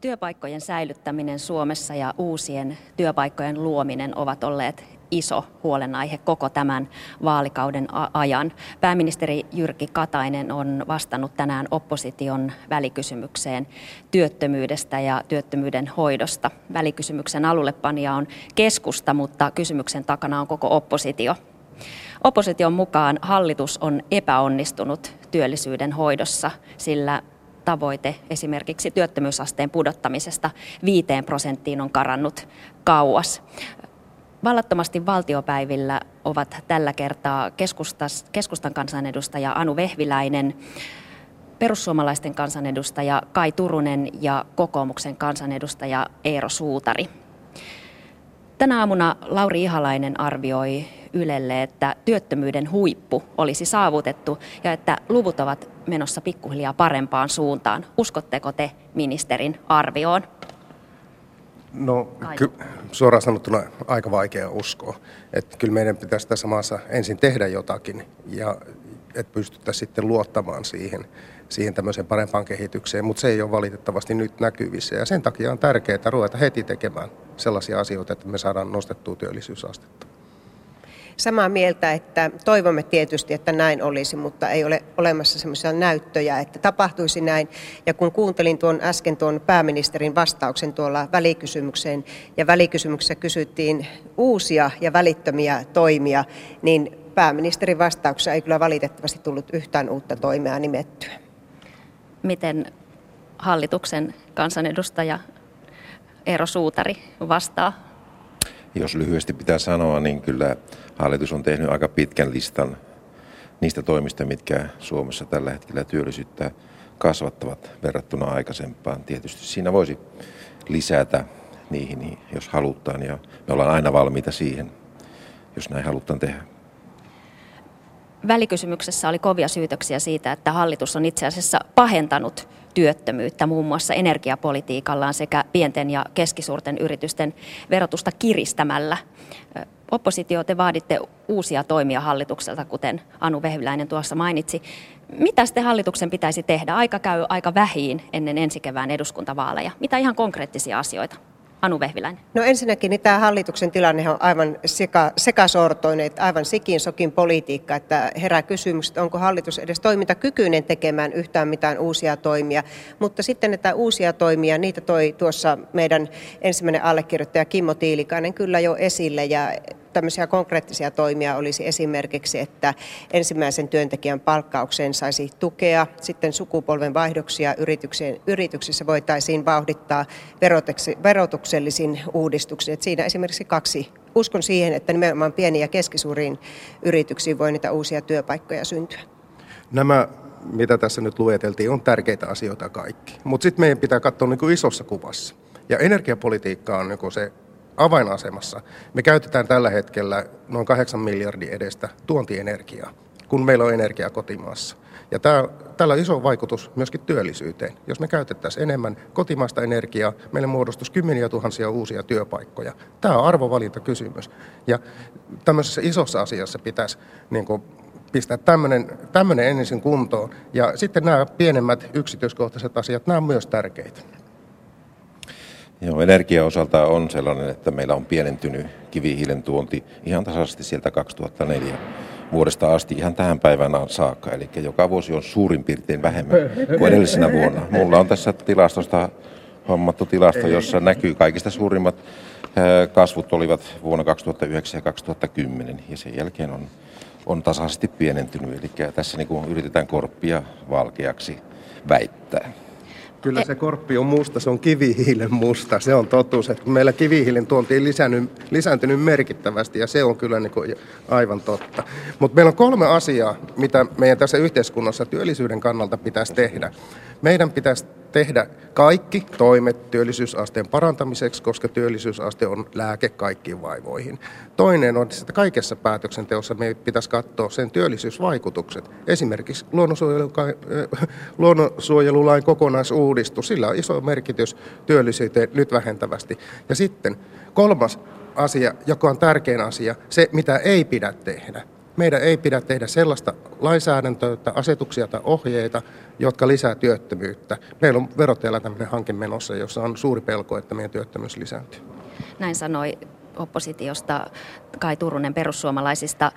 Työpaikkojen säilyttäminen Suomessa ja uusien työpaikkojen luominen ovat olleet iso huolenaihe koko tämän vaalikauden ajan. Pääministeri Jyrki Katainen on vastannut tänään opposition välikysymykseen työttömyydestä ja työttömyyden hoidosta. Välikysymyksen alullepanija on keskusta, mutta kysymyksen takana on koko oppositio. Opposition mukaan hallitus on epäonnistunut työllisyyden hoidossa, sillä tavoite esimerkiksi työttömyysasteen pudottamisesta viiteen prosenttiin on karannut kauas. Vallattomasti valtiopäivillä ovat tällä kertaa keskustan kansanedustaja Anu Vehviläinen, perussuomalaisten kansanedustaja Kai Turunen ja kokoomuksen kansanedustaja Eero Suutari. Tänä aamuna Lauri Ihalainen arvioi Ylelle, että työttömyyden huippu olisi saavutettu ja että luvut ovat menossa pikkuhiljaa parempaan suuntaan. Uskotteko te ministerin arvioon? No ky- suoraan sanottuna aika vaikea uskoa. Että kyllä meidän pitäisi tässä maassa ensin tehdä jotakin ja että pystyttäisiin sitten luottamaan siihen, siihen tämmöiseen parempaan kehitykseen, mutta se ei ole valitettavasti nyt näkyvissä. Ja sen takia on tärkeää ruveta heti tekemään sellaisia asioita, että me saadaan nostettua työllisyysastetta samaa mieltä, että toivomme tietysti, että näin olisi, mutta ei ole olemassa sellaisia näyttöjä, että tapahtuisi näin. Ja kun kuuntelin tuon äsken tuon pääministerin vastauksen tuolla välikysymykseen, ja välikysymyksessä kysyttiin uusia ja välittömiä toimia, niin pääministerin vastauksessa ei kyllä valitettavasti tullut yhtään uutta toimea nimettyä. Miten hallituksen kansanedustaja Eero Suutari vastaa jos lyhyesti pitää sanoa, niin kyllä hallitus on tehnyt aika pitkän listan niistä toimista, mitkä Suomessa tällä hetkellä työllisyyttä kasvattavat verrattuna aikaisempaan. Tietysti siinä voisi lisätä niihin, jos halutaan, ja me ollaan aina valmiita siihen, jos näin halutaan tehdä. Välikysymyksessä oli kovia syytöksiä siitä, että hallitus on itse asiassa pahentanut työttömyyttä muun muassa energiapolitiikallaan sekä pienten ja keskisuurten yritysten verotusta kiristämällä. Oppositio, te vaaditte uusia toimia hallitukselta, kuten Anu Vehviläinen tuossa mainitsi. Mitä sitten hallituksen pitäisi tehdä? Aika käy aika vähiin ennen ensi kevään eduskuntavaaleja. Mitä ihan konkreettisia asioita? Anu Vehviläinen? No ensinnäkin niin tämä hallituksen tilanne on aivan seka, sekasortoinen, että aivan sikin sokin politiikka, että herää kysymys, että onko hallitus edes toimintakykyinen tekemään yhtään mitään uusia toimia. Mutta sitten näitä uusia toimia, niitä toi tuossa meidän ensimmäinen allekirjoittaja Kimmo Tiilikainen kyllä jo esille ja tämmöisiä konkreettisia toimia olisi esimerkiksi, että ensimmäisen työntekijän palkkaukseen saisi tukea, sitten sukupolven vaihdoksia yrityksissä voitaisiin vauhdittaa verotuksellisin uudistuksin. Että siinä esimerkiksi kaksi. Uskon siihen, että nimenomaan pieniin ja keskisuuriin yrityksiin voi niitä uusia työpaikkoja syntyä. Nämä mitä tässä nyt lueteltiin, on tärkeitä asioita kaikki. Mutta sitten meidän pitää katsoa niin kuin isossa kuvassa. Ja energiapolitiikka on niin se avainasemassa. Me käytetään tällä hetkellä noin 8 miljardin edestä tuontienergiaa, kun meillä on energia kotimaassa. Ja tämä, tällä on iso vaikutus myöskin työllisyyteen. Jos me käytettäisiin enemmän kotimaista energiaa, meille muodostuisi kymmeniä tuhansia uusia työpaikkoja. Tämä on arvovalintakysymys. Ja tämmöisessä isossa asiassa pitäisi niin kuin, pistää tämmöinen, tämmöinen ensin kuntoon. Ja sitten nämä pienemmät yksityiskohtaiset asiat, nämä on myös tärkeitä. Joo, energian osalta on sellainen, että meillä on pienentynyt kivihiilen tuonti ihan tasaisesti sieltä 2004 vuodesta asti ihan tähän päivään saakka. Eli joka vuosi on suurin piirtein vähemmän kuin edellisenä vuonna. Mulla on tässä tilastosta hommattu tilasto, jossa näkyy kaikista suurimmat kasvut olivat vuonna 2009 ja 2010 ja sen jälkeen on, on tasaisesti pienentynyt. Eli tässä niin yritetään korppia valkeaksi väittää. Kyllä se korppi on musta, se on kivihiilen musta, se on totuus. Että meillä kivihiilen tuonti on lisääntynyt, lisääntynyt merkittävästi ja se on kyllä niin kuin aivan totta. Mutta meillä on kolme asiaa, mitä meidän tässä yhteiskunnassa työllisyyden kannalta pitäisi tehdä. Meidän pitäisi tehdä kaikki toimet työllisyysasteen parantamiseksi, koska työllisyysaste on lääke kaikkiin vaivoihin. Toinen on, että kaikessa päätöksenteossa me pitäisi katsoa sen työllisyysvaikutukset. Esimerkiksi luonnonsuojelulain kokonaisuudistus, sillä on iso merkitys työllisyyteen nyt vähentävästi. Ja sitten kolmas asia, joka on tärkein asia, se mitä ei pidä tehdä meidän ei pidä tehdä sellaista lainsäädäntöä tai asetuksia tai ohjeita, jotka lisää työttömyyttä. Meillä on verottajalla tämmöinen hanke menossa, jossa on suuri pelko, että meidän työttömyys lisääntyy. Näin sanoi oppositiosta Kai Turunen perussuomalaisista.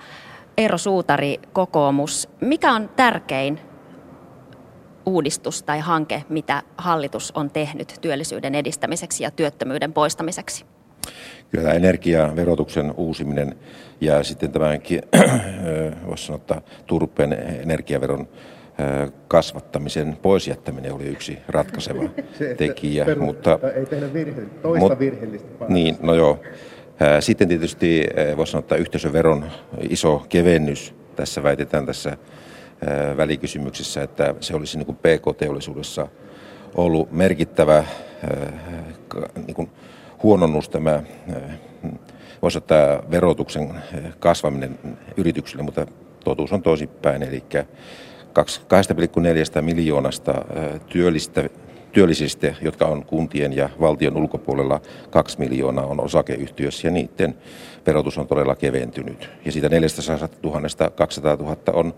Eero Suutari, kokoomus. Mikä on tärkein uudistus tai hanke, mitä hallitus on tehnyt työllisyyden edistämiseksi ja työttömyyden poistamiseksi? Kyllä tämä energiaverotuksen uusiminen ja sitten tämänkin, voisi sanoa, että turpeen energiaveron kasvattamisen poisjättäminen oli yksi ratkaiseva Se, tekijä. mutta, ei tehdä virhe, toista mut, virheellistä. Niin, no joo. Sitten tietysti voisi sanoa, että yhteisöveron iso kevennys. Tässä väitetään tässä välikysymyksessä, että se olisi niin kuin PK-teollisuudessa ollut merkittävä niin kuin huononnus tämä, voisi ottaa verotuksen kasvaminen yrityksille, mutta totuus on toisinpäin, eli 2,4 miljoonasta työllistä, työllisistä, jotka on kuntien ja valtion ulkopuolella, 2 miljoonaa on osakeyhtiössä ja niiden verotus on todella keventynyt. Ja siitä 400 000 200 000 on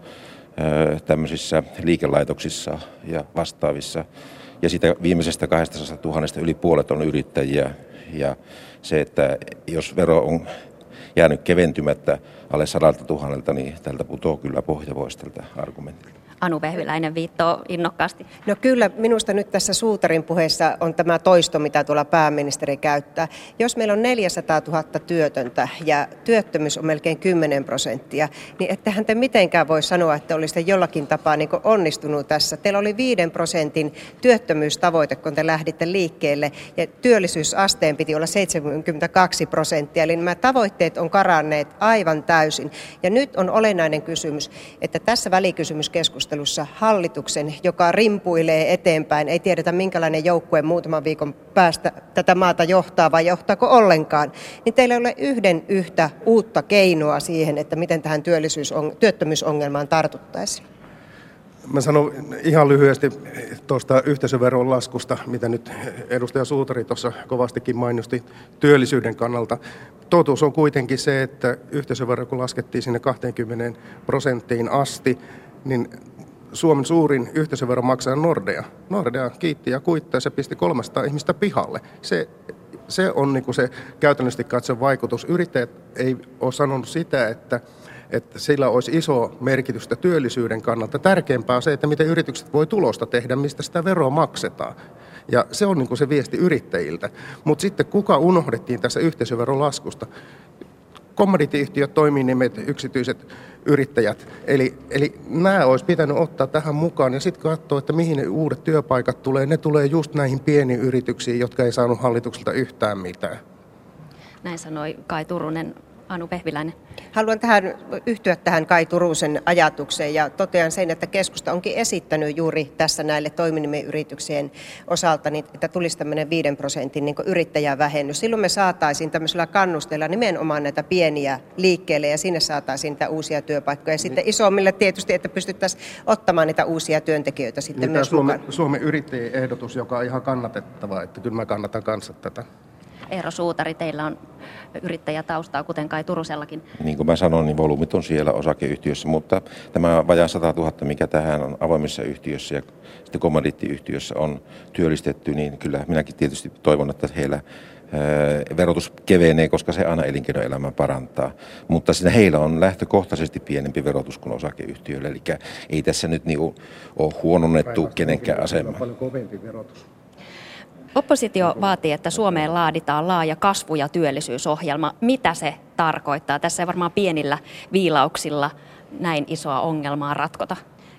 tämmöisissä liikelaitoksissa ja vastaavissa. Ja siitä viimeisestä 200 000 yli puolet on yrittäjiä. Ja se, että jos vero on jäänyt keventymättä alle sadalta tuhannelta, niin tältä putoaa kyllä pohja pois tältä argumentilta. Anu Vehviläinen viittoo innokkaasti. No kyllä, minusta nyt tässä Suutarin puheessa on tämä toisto, mitä tuolla pääministeri käyttää. Jos meillä on 400 000 työtöntä ja työttömyys on melkein 10 prosenttia, niin ettehän te mitenkään voi sanoa, että olisitte jollakin tapaa niin onnistunut tässä. Teillä oli 5 prosentin työttömyystavoite, kun te lähditte liikkeelle, ja työllisyysasteen piti olla 72 prosenttia. Eli nämä tavoitteet on karanneet aivan täysin. Ja nyt on olennainen kysymys, että tässä välikysymyskeskustelussa keskustelussa hallituksen, joka rimpuilee eteenpäin. Ei tiedetä, minkälainen joukkue muutaman viikon päästä tätä maata johtaa vai johtaako ollenkaan. Niin teillä ei ole yhden yhtä uutta keinoa siihen, että miten tähän työttömyysongelmaan tartuttaisiin. Mä sanon ihan lyhyesti tuosta yhteisöveron laskusta, mitä nyt edustaja Suutari tuossa kovastikin mainosti työllisyyden kannalta. Totuus on kuitenkin se, että yhteisövero kun laskettiin sinne 20 prosenttiin asti, niin Suomen suurin yhteisövero maksaa Nordea. Nordea kiitti ja kuittaa, se pisti 300 ihmistä pihalle. Se, se on niin se käytännössä katsoen vaikutus. Yrittäjät ei ole sanonut sitä, että, että sillä olisi iso merkitystä työllisyyden kannalta. Tärkeämpää on se, että miten yritykset voi tulosta tehdä, mistä sitä veroa maksetaan. Ja se on niin se viesti yrittäjiltä. Mutta sitten kuka unohdettiin tässä yhteisöveron laskusta? commodity-yhtiöt, toiminimet, yksityiset yrittäjät. Eli, eli nämä olisi pitänyt ottaa tähän mukaan ja sitten katsoa, että mihin ne uudet työpaikat tulee. Ne tulee just näihin pieniin yrityksiin, jotka ei saanut hallitukselta yhtään mitään. Näin sanoi Kai Turunen Anu Pehviläinen. Haluan tähän, yhtyä tähän Kai Turusen ajatukseen ja totean sen, että keskusta onkin esittänyt juuri tässä näille toiminimiyrityksien osalta, niin, että tulisi tämmöinen 5 prosentin niin yrittäjävähennys. Silloin me saataisiin tämmöisellä kannusteella nimenomaan näitä pieniä liikkeelle ja sinne saataisiin niitä uusia työpaikkoja. Ja sitten isommille tietysti, että pystyttäisiin ottamaan niitä uusia työntekijöitä sitten niin myös Suomen, Suomen yrittäjien ehdotus, joka on ihan kannatettava, että kyllä mä kannatan kanssa tätä. Eero Suutari, teillä on yrittäjätaustaa, kuten kai Turusellakin. Niin kuin mä sanoin, niin volyymit on siellä osakeyhtiössä, mutta tämä vajaa 100 000, mikä tähän on avoimessa yhtiössä ja sitten kommandiittiyhtiössä on työllistetty, niin kyllä minäkin tietysti toivon, että heillä verotus kevenee, koska se aina elinkeinoelämän parantaa. Mutta siinä heillä on lähtökohtaisesti pienempi verotus kuin osakeyhtiöillä, eli ei tässä nyt niin ole huononnettu kenenkään asema. Paljon kovempi verotus. Oppositio vaatii, että Suomeen laaditaan laaja kasvu- ja työllisyysohjelma. Mitä se tarkoittaa? Tässä ei varmaan pienillä viilauksilla näin isoa ongelmaa ratkota.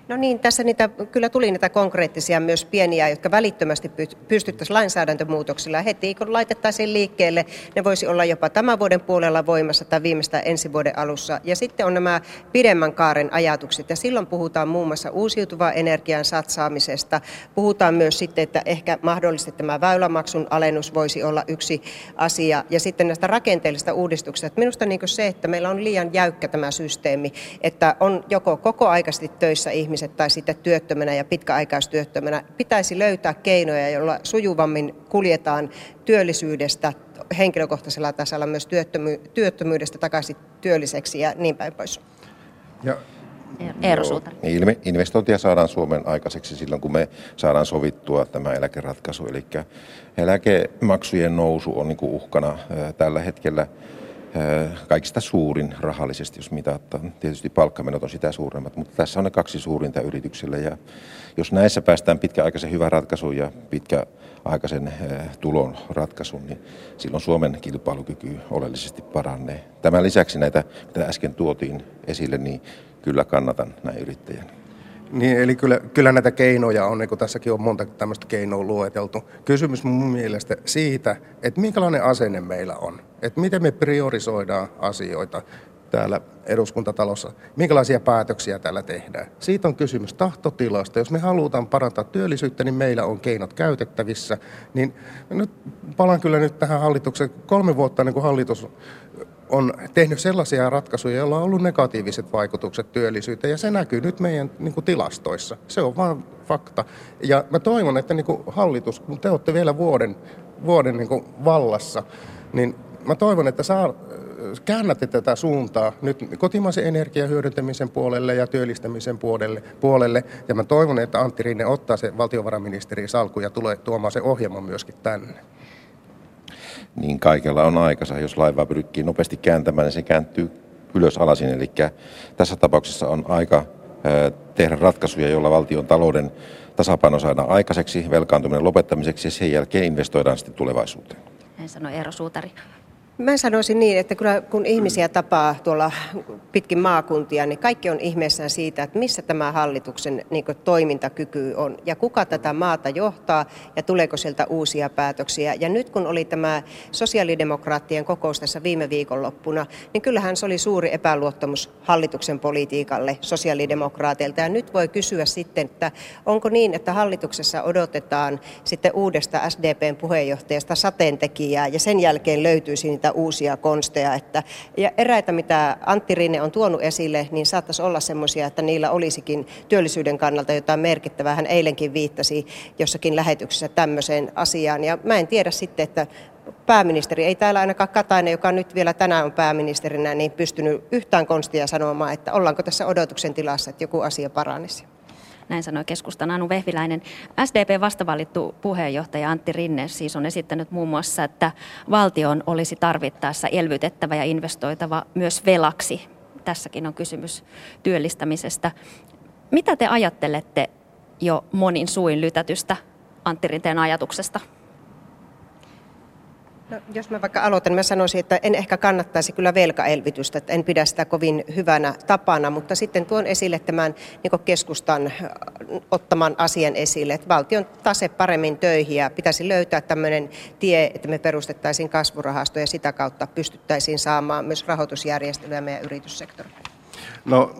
No niin, tässä niitä, kyllä tuli niitä konkreettisia myös pieniä, jotka välittömästi pystyttäisiin lainsäädäntömuutoksilla heti, kun laitettaisiin liikkeelle. Ne voisi olla jopa tämän vuoden puolella voimassa tai viimeistään ensi vuoden alussa. Ja sitten on nämä pidemmän kaaren ajatukset. Ja silloin puhutaan muun muassa uusiutuvaa energian satsaamisesta. Puhutaan myös sitten, että ehkä mahdollisesti tämä väylämaksun alennus voisi olla yksi asia. Ja sitten näistä rakenteellisista uudistuksista. Minusta niin se, että meillä on liian jäykkä tämä systeemi, että on joko kokoaikaisesti töissä ihmisiä, ihmiset tai sitten työttömänä ja pitkäaikaistyöttömänä, pitäisi löytää keinoja, joilla sujuvammin kuljetaan työllisyydestä henkilökohtaisella tasolla myös työttömy- työttömyydestä takaisin työlliseksi ja niin päin pois. Ja Eero Suutari. Investointia saadaan Suomen aikaiseksi silloin, kun me saadaan sovittua tämä eläkeratkaisu. Eli eläkemaksujen nousu on niin kuin uhkana tällä hetkellä kaikista suurin rahallisesti, jos mitataan. Tietysti palkkamenot on sitä suuremmat, mutta tässä on ne kaksi suurinta yrityksille. Ja jos näissä päästään pitkäaikaisen hyvän ratkaisun ja pitkäaikaisen tulon ratkaisuun, niin silloin Suomen kilpailukyky oleellisesti paranee. Tämän lisäksi näitä, mitä äsken tuotiin esille, niin kyllä kannatan näin yrittäjän. Niin, eli kyllä, kyllä näitä keinoja on, niin kuin tässäkin on monta tämmöistä keinoa lueteltu. Kysymys mun mielestä siitä, että minkälainen asenne meillä on. Että miten me priorisoidaan asioita täällä eduskuntatalossa, minkälaisia päätöksiä täällä tehdään. Siitä on kysymys tahtotilasta. Jos me halutaan parantaa työllisyyttä, niin meillä on keinot käytettävissä. Niin nyt palaan kyllä nyt tähän hallitukseen. Kolme vuotta niin kuin hallitus on tehnyt sellaisia ratkaisuja, joilla on ollut negatiiviset vaikutukset työllisyyteen, ja se näkyy nyt meidän niin kuin, tilastoissa. Se on vain fakta. Ja mä toivon, että niin kuin, hallitus, kun te olette vielä vuoden, vuoden niin kuin, vallassa, niin mä toivon, että saa, käännätte tätä suuntaa nyt kotimaisen energian hyödyntämisen puolelle ja työllistämisen puolelle, puolelle. Ja mä toivon, että Antti Rinne ottaa se valtiovarainministerin salku ja tulee tuomaan se ohjelman myöskin tänne niin kaikella on aikansa. Jos laiva pyrkii nopeasti kääntämään, niin se kääntyy ylös alasin. Eli tässä tapauksessa on aika tehdä ratkaisuja, joilla valtion talouden tasapaino saadaan aikaiseksi, velkaantuminen lopettamiseksi ja sen jälkeen investoidaan sitten tulevaisuuteen. Näin sanoi Eero Suutari. Mä sanoisin niin, että kyllä kun ihmisiä tapaa tuolla pitkin maakuntia, niin kaikki on ihmeessään siitä, että missä tämä hallituksen niin toimintakyky on ja kuka tätä maata johtaa ja tuleeko sieltä uusia päätöksiä. Ja nyt kun oli tämä sosiaalidemokraattien kokous tässä viime viikonloppuna, niin kyllähän se oli suuri epäluottamus hallituksen politiikalle sosiaalidemokraateilta. Ja nyt voi kysyä sitten, että onko niin, että hallituksessa odotetaan sitten uudesta SDPn puheenjohtajasta sateentekijää ja sen jälkeen löytyisi niitä niitä uusia konsteja. Että, ja eräitä, mitä Antti Rinne on tuonut esille, niin saattaisi olla semmoisia, että niillä olisikin työllisyyden kannalta jotain merkittävää. Hän eilenkin viittasi jossakin lähetyksessä tämmöiseen asiaan. Ja mä en tiedä sitten, että pääministeri, ei täällä ainakaan Katainen, joka nyt vielä tänään on pääministerinä, niin pystynyt yhtään konstia sanomaan, että ollaanko tässä odotuksen tilassa, että joku asia paranisi. Näin sanoi keskustan Anu Vehviläinen. SDP vastavalittu puheenjohtaja Antti Rinne siis on esittänyt muun muassa, että valtion olisi tarvittaessa elvytettävä ja investoitava myös velaksi. Tässäkin on kysymys työllistämisestä. Mitä te ajattelette jo monin suin lytätystä Antti Rinteen ajatuksesta? No, jos mä vaikka aloitan, mä sanoisin, että en ehkä kannattaisi kyllä velkaelvytystä, että en pidä sitä kovin hyvänä tapana, mutta sitten tuon esille tämän niin keskustan ottaman asian esille, että valtion tase paremmin töihin ja pitäisi löytää tämmöinen tie, että me perustettaisiin kasvurahasto ja sitä kautta pystyttäisiin saamaan myös rahoitusjärjestelyä meidän yrityssektorille. No,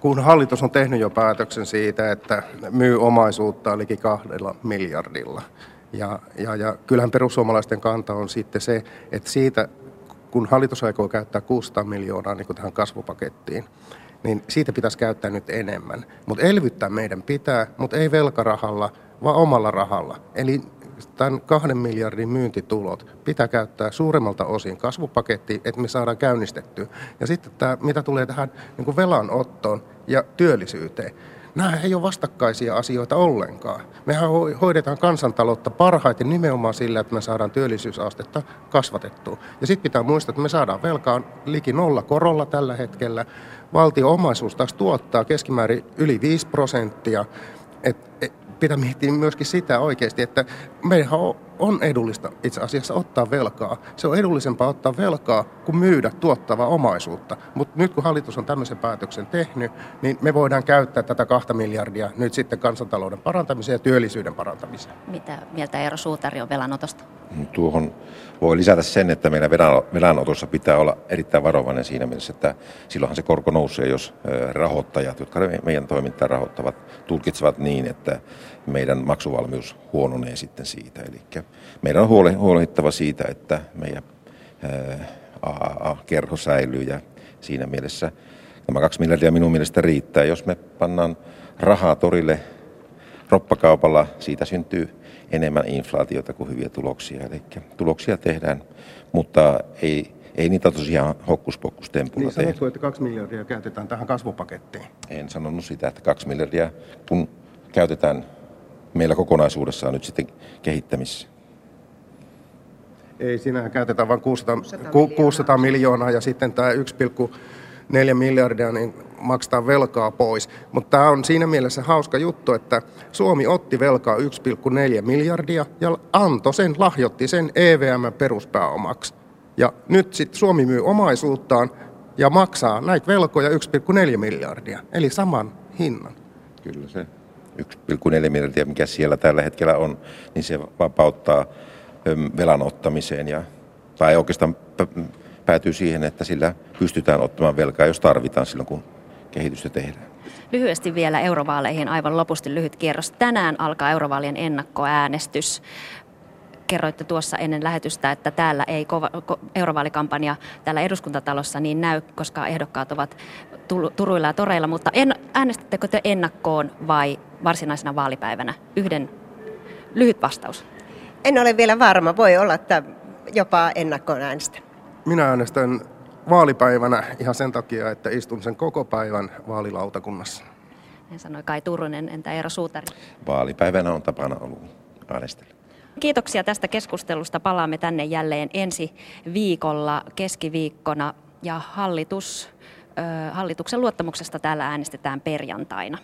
kun hallitus on tehnyt jo päätöksen siitä, että myy omaisuutta liki kahdella miljardilla, ja, ja, ja kyllähän perussuomalaisten kanta on sitten se, että siitä, kun hallitus aikoo käyttää 600 miljoonaa niin tähän kasvupakettiin, niin siitä pitäisi käyttää nyt enemmän. Mutta elvyttää meidän pitää, mutta ei velkarahalla, vaan omalla rahalla. Eli tämän kahden miljardin myyntitulot pitää käyttää suuremmalta osin kasvupakettiin, että me saadaan käynnistettyä. Ja sitten tämä, mitä tulee tähän niin velanottoon ja työllisyyteen, Nämä ei ole vastakkaisia asioita ollenkaan. Mehän hoidetaan kansantaloutta parhaiten nimenomaan sillä, että me saadaan työllisyysastetta kasvatettua. Ja sitten pitää muistaa, että me saadaan velkaan liki nolla korolla tällä hetkellä. Valtio omaisuus taas tuottaa keskimäärin yli 5 prosenttia. Et, et, pitää miettiä myöskin sitä oikeasti, että meidän on edullista itse asiassa ottaa velkaa. Se on edullisempaa ottaa velkaa kuin myydä tuottavaa omaisuutta. Mutta nyt kun hallitus on tämmöisen päätöksen tehnyt, niin me voidaan käyttää tätä kahta miljardia nyt sitten kansantalouden parantamiseen ja työllisyyden parantamiseen. Mitä mieltä Eero Suutari on velanotosta? Tuohon voi lisätä sen, että meidän velanotossa pitää olla erittäin varovainen siinä mielessä, että silloinhan se korko nousee, jos rahoittajat, jotka meidän toimintaa rahoittavat, tulkitsevat niin, että meidän maksuvalmius huononee sitten siitä. Eli meidän on huolehdittava siitä, että meidän AAA-kerho säilyy ja siinä mielessä tämä kaksi miljardia minun mielestä riittää. Jos me pannaan rahaa torille roppakaupalla, siitä syntyy enemmän inflaatiota kuin hyviä tuloksia. Eli tuloksia tehdään, mutta ei ei niitä tosiaan hokkuspokkustempuna Niin tehdä. sanottu, että kaksi miljardia käytetään tähän kasvupakettiin. En sanonut sitä, että kaksi miljardia, kun käytetään meillä kokonaisuudessaan nyt sitten kehittämisessä. Ei, siinähän käytetään vain 600, 600, 600 miljoonaa ja sitten tämä 1,4 miljardia niin maksetaan velkaa pois. Mutta tämä on siinä mielessä hauska juttu, että Suomi otti velkaa 1,4 miljardia ja antoi sen, lahjoitti sen EVM peruspääomaksi. Ja nyt sitten Suomi myy omaisuuttaan ja maksaa näitä velkoja 1,4 miljardia, eli saman hinnan. Kyllä se 1,4 miljardia, mikä siellä tällä hetkellä on, niin se vapauttaa velan ottamiseen ja, tai oikeastaan päätyy siihen, että sillä pystytään ottamaan velkaa, jos tarvitaan silloin, kun kehitystä tehdään. Lyhyesti vielä eurovaaleihin aivan lopusti lyhyt kierros. Tänään alkaa eurovaalien ennakkoäänestys. Kerroitte tuossa ennen lähetystä, että täällä ei kova, ko, eurovaalikampanja täällä eduskuntatalossa niin näy, koska ehdokkaat ovat turuilla ja toreilla, mutta en, äänestättekö te ennakkoon vai varsinaisena vaalipäivänä? Yhden lyhyt vastaus. En ole vielä varma. Voi olla, että jopa ennakkoon äänestä. Minä äänestän vaalipäivänä ihan sen takia, että istun sen koko päivän vaalilautakunnassa. Hän sanoi Kai Turunen, entä Eero Suutari? Vaalipäivänä on tapana ollut äänestellä. Kiitoksia tästä keskustelusta. Palaamme tänne jälleen ensi viikolla keskiviikkona ja hallitus, hallituksen luottamuksesta täällä äänestetään perjantaina.